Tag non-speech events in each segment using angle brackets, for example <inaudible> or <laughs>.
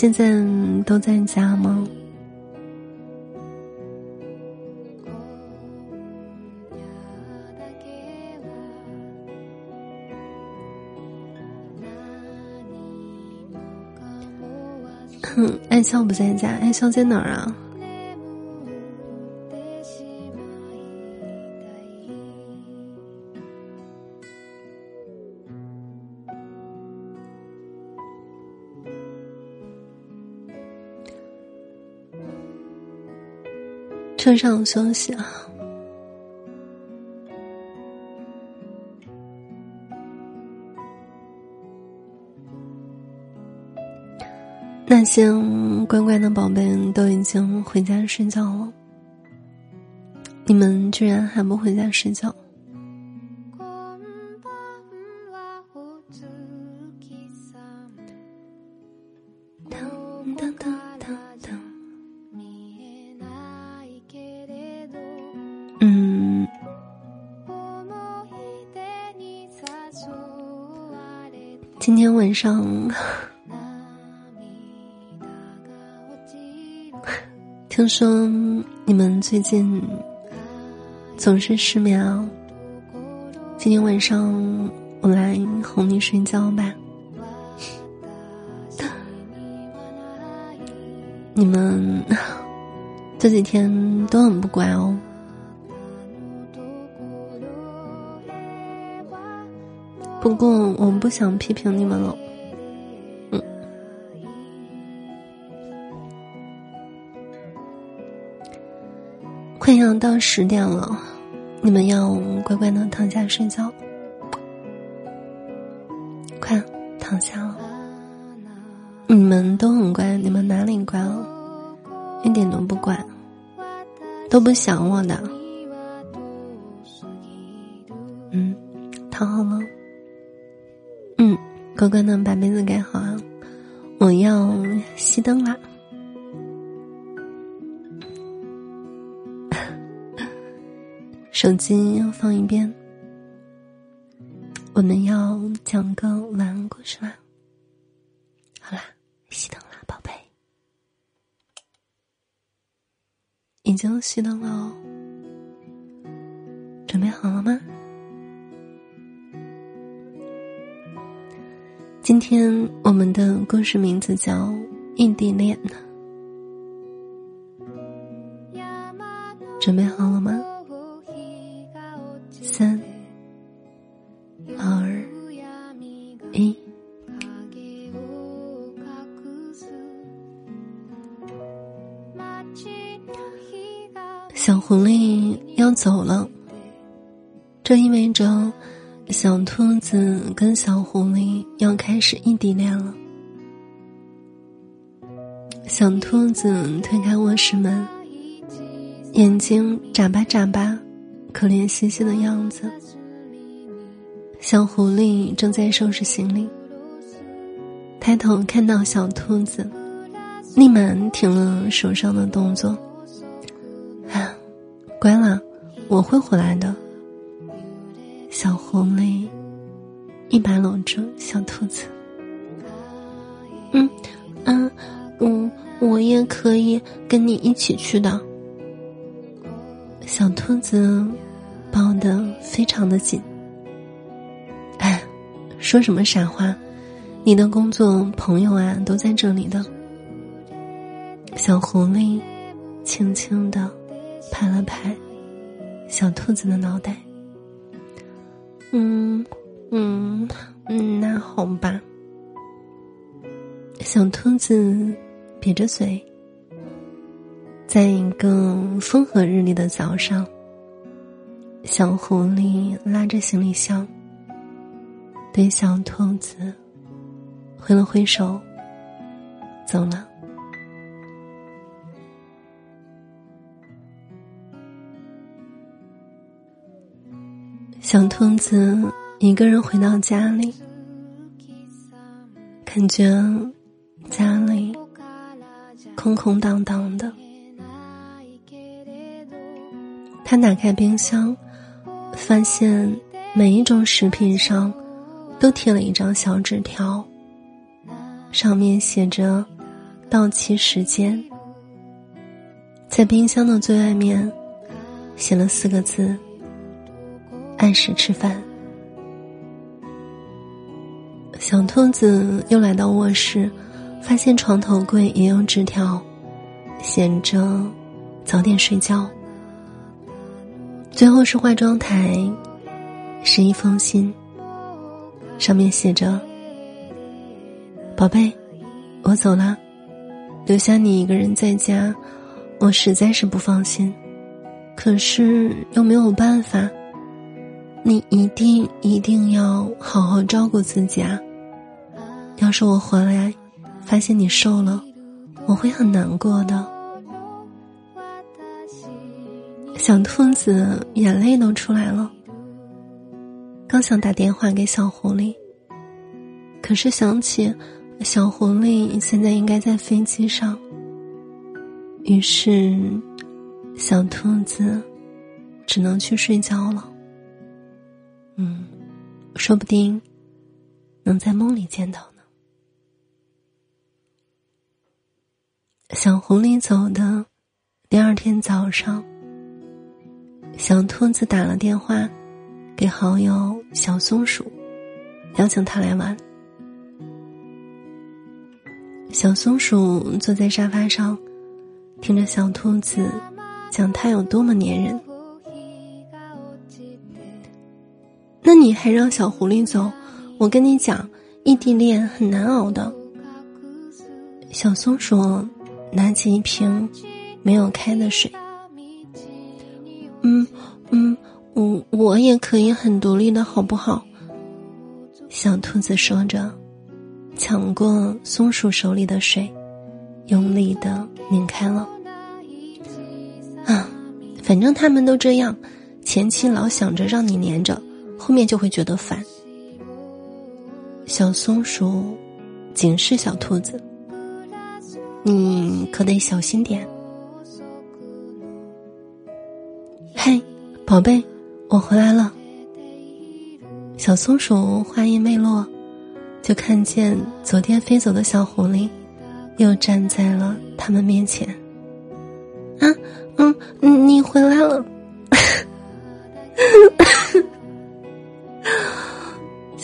现在都在家吗？哼，爱笑不在家，爱笑在哪儿啊？晚上休息啊。那些乖乖的宝贝都已经回家睡觉了，你们居然还不回家睡觉？今天晚上。<laughs> 听说你们最近总是失眠啊！今天晚上我来哄你睡觉吧。<laughs> 你们 <laughs> 这几天都很不乖哦。不过我不想批评你们了。快要到十点了，你们要乖乖的躺下睡觉。快躺下了，你们都很乖，你们哪里乖了？一点都不乖，都不想我的。嗯，躺好了。乖乖的把被子盖好啊，我要熄灯啦。<laughs> 手机要放一边，我们要讲个晚安故事啦。好啦，熄灯啦，宝贝，已经熄灯了哦。准备好了吗？今天我们的故事名字叫《异地恋》呢。准备好了吗？三、二、一。小狐狸要走了，这意味着小兔子跟小狐狸要开始异地恋了。小兔子推开卧室门，眼睛眨巴眨巴。可怜兮兮的样子，小狐狸正在收拾行李。抬头看到小兔子，立马停了手上的动作。啊，乖了，我会回来的。小狐狸一把搂住小兔子。嗯，嗯，嗯，我也可以跟你一起去的。小兔子抱得非常的紧。哎，说什么傻话？你的工作朋友啊都在这里的。小狐狸轻轻的拍了拍小兔子的脑袋。嗯嗯嗯，那好吧。小兔子撇着嘴。在一个风和日丽的早上，小狐狸拉着行李箱，对小兔子挥了挥手，走了。小兔子一个人回到家里，感觉家里空空荡荡的。他打开冰箱，发现每一种食品上都贴了一张小纸条，上面写着：“到期时间，在冰箱的最外面写了四个字：“按时吃饭。”小兔子又来到卧室，发现床头柜也有纸条，写着“早点睡觉”。最后是化妆台，是一封信，上面写着：“宝贝，我走了，留下你一个人在家，我实在是不放心，可是又没有办法。你一定一定要好好照顾自己啊！要是我回来，发现你瘦了，我会很难过的。”小兔子眼泪都出来了，刚想打电话给小狐狸，可是想起小狐狸现在应该在飞机上，于是小兔子只能去睡觉了。嗯，说不定能在梦里见到呢。小狐狸走的第二天早上。小兔子打了电话，给好友小松鼠，邀请他来玩。小松鼠坐在沙发上，听着小兔子讲他有多么粘人。那你还让小狐狸走？我跟你讲，异地恋很难熬的。小松鼠拿起一瓶没有开的水。嗯嗯，我我也可以很独立的，好不好？小兔子说着，抢过松鼠手里的水，用力的拧开了。啊，反正他们都这样，前期老想着让你黏着，后面就会觉得烦。小松鼠警示小兔子：“你可得小心点。”嘿宝贝，我回来了。小松鼠话音未落，就看见昨天飞走的小狐狸，又站在了他们面前。啊，嗯，你回来了。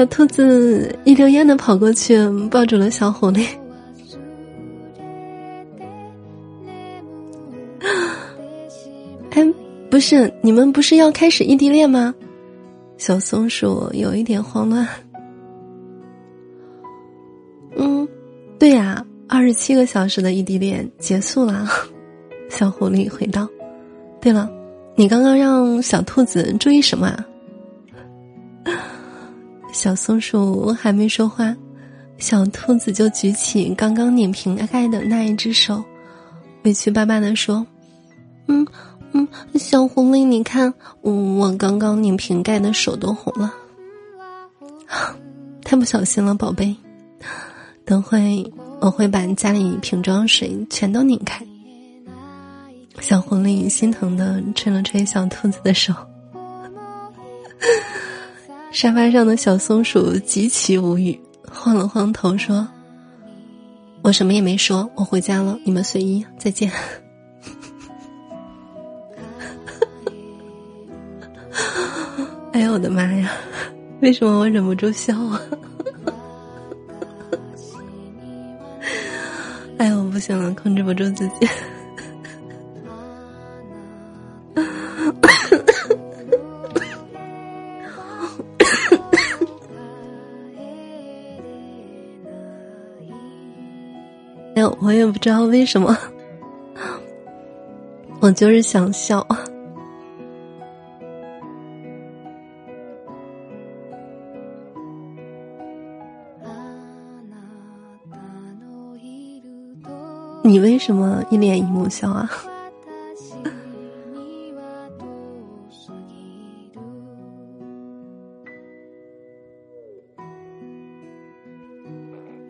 小兔子一溜烟的跑过去，抱住了小狐狸。<laughs> 哎不是你们不是要开始异地恋吗？小松鼠有一点慌乱。<laughs> 嗯，对呀，二十七个小时的异地恋结束了。<laughs> 小狐狸回道：“对了，你刚刚让小兔子注意什么啊？”小松鼠还没说话，小兔子就举起刚刚拧瓶盖的那一只手，委屈巴巴的说：“嗯。”嗯，小狐狸，你看，我我刚刚拧瓶盖的手都红了，<laughs> 太不小心了，宝贝。等会我会把家里瓶装水全都拧开。小狐狸心疼的吹了吹小兔子的手。沙发上的小松鼠极其无语，晃了晃头说：“我什么也没说，我回家了，你们随意，再见。<laughs> ”哎呦我的妈呀！为什么我忍不住笑啊？<laughs> 哎呦，我不行了，控制不住自己。我也不知道为什么，我就是想笑。你为什么一脸姨母笑啊？<laughs>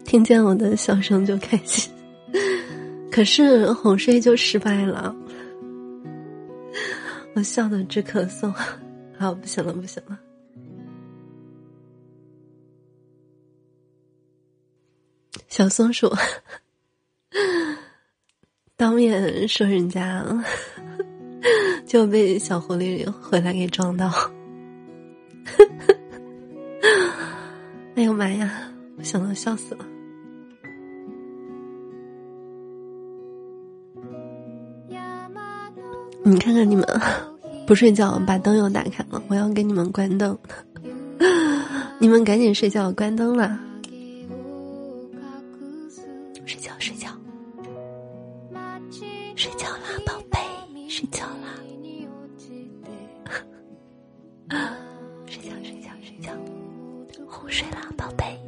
听见我的笑声就开心，可是哄睡就失败了，我笑的直咳嗽。好，不行了，不行了。小松鼠。当面说人家，就被小狐狸回来给撞到。<laughs> 哎呦妈呀！我想到笑死了。你看看你们，不睡觉把灯又打开了，我要给你们关灯。<laughs> 你们赶紧睡觉，关灯了。睡觉，睡觉，睡觉啦，宝贝，睡觉啦。<laughs> 睡觉，睡觉，睡觉，哄睡啦，宝贝，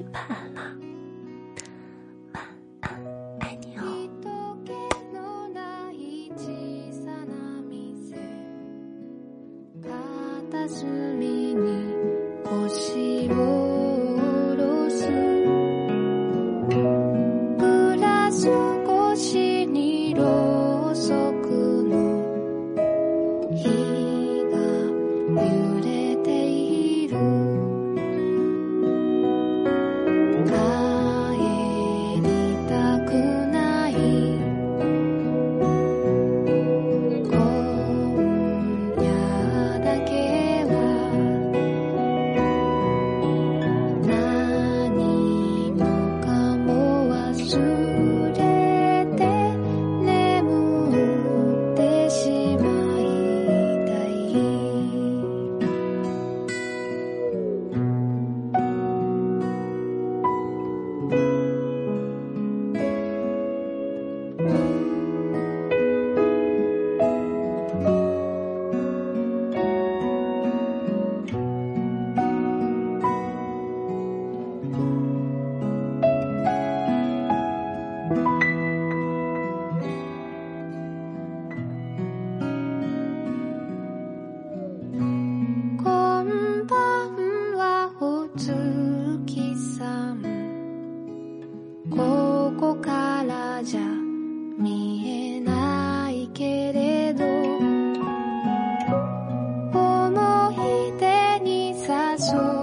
Jesús.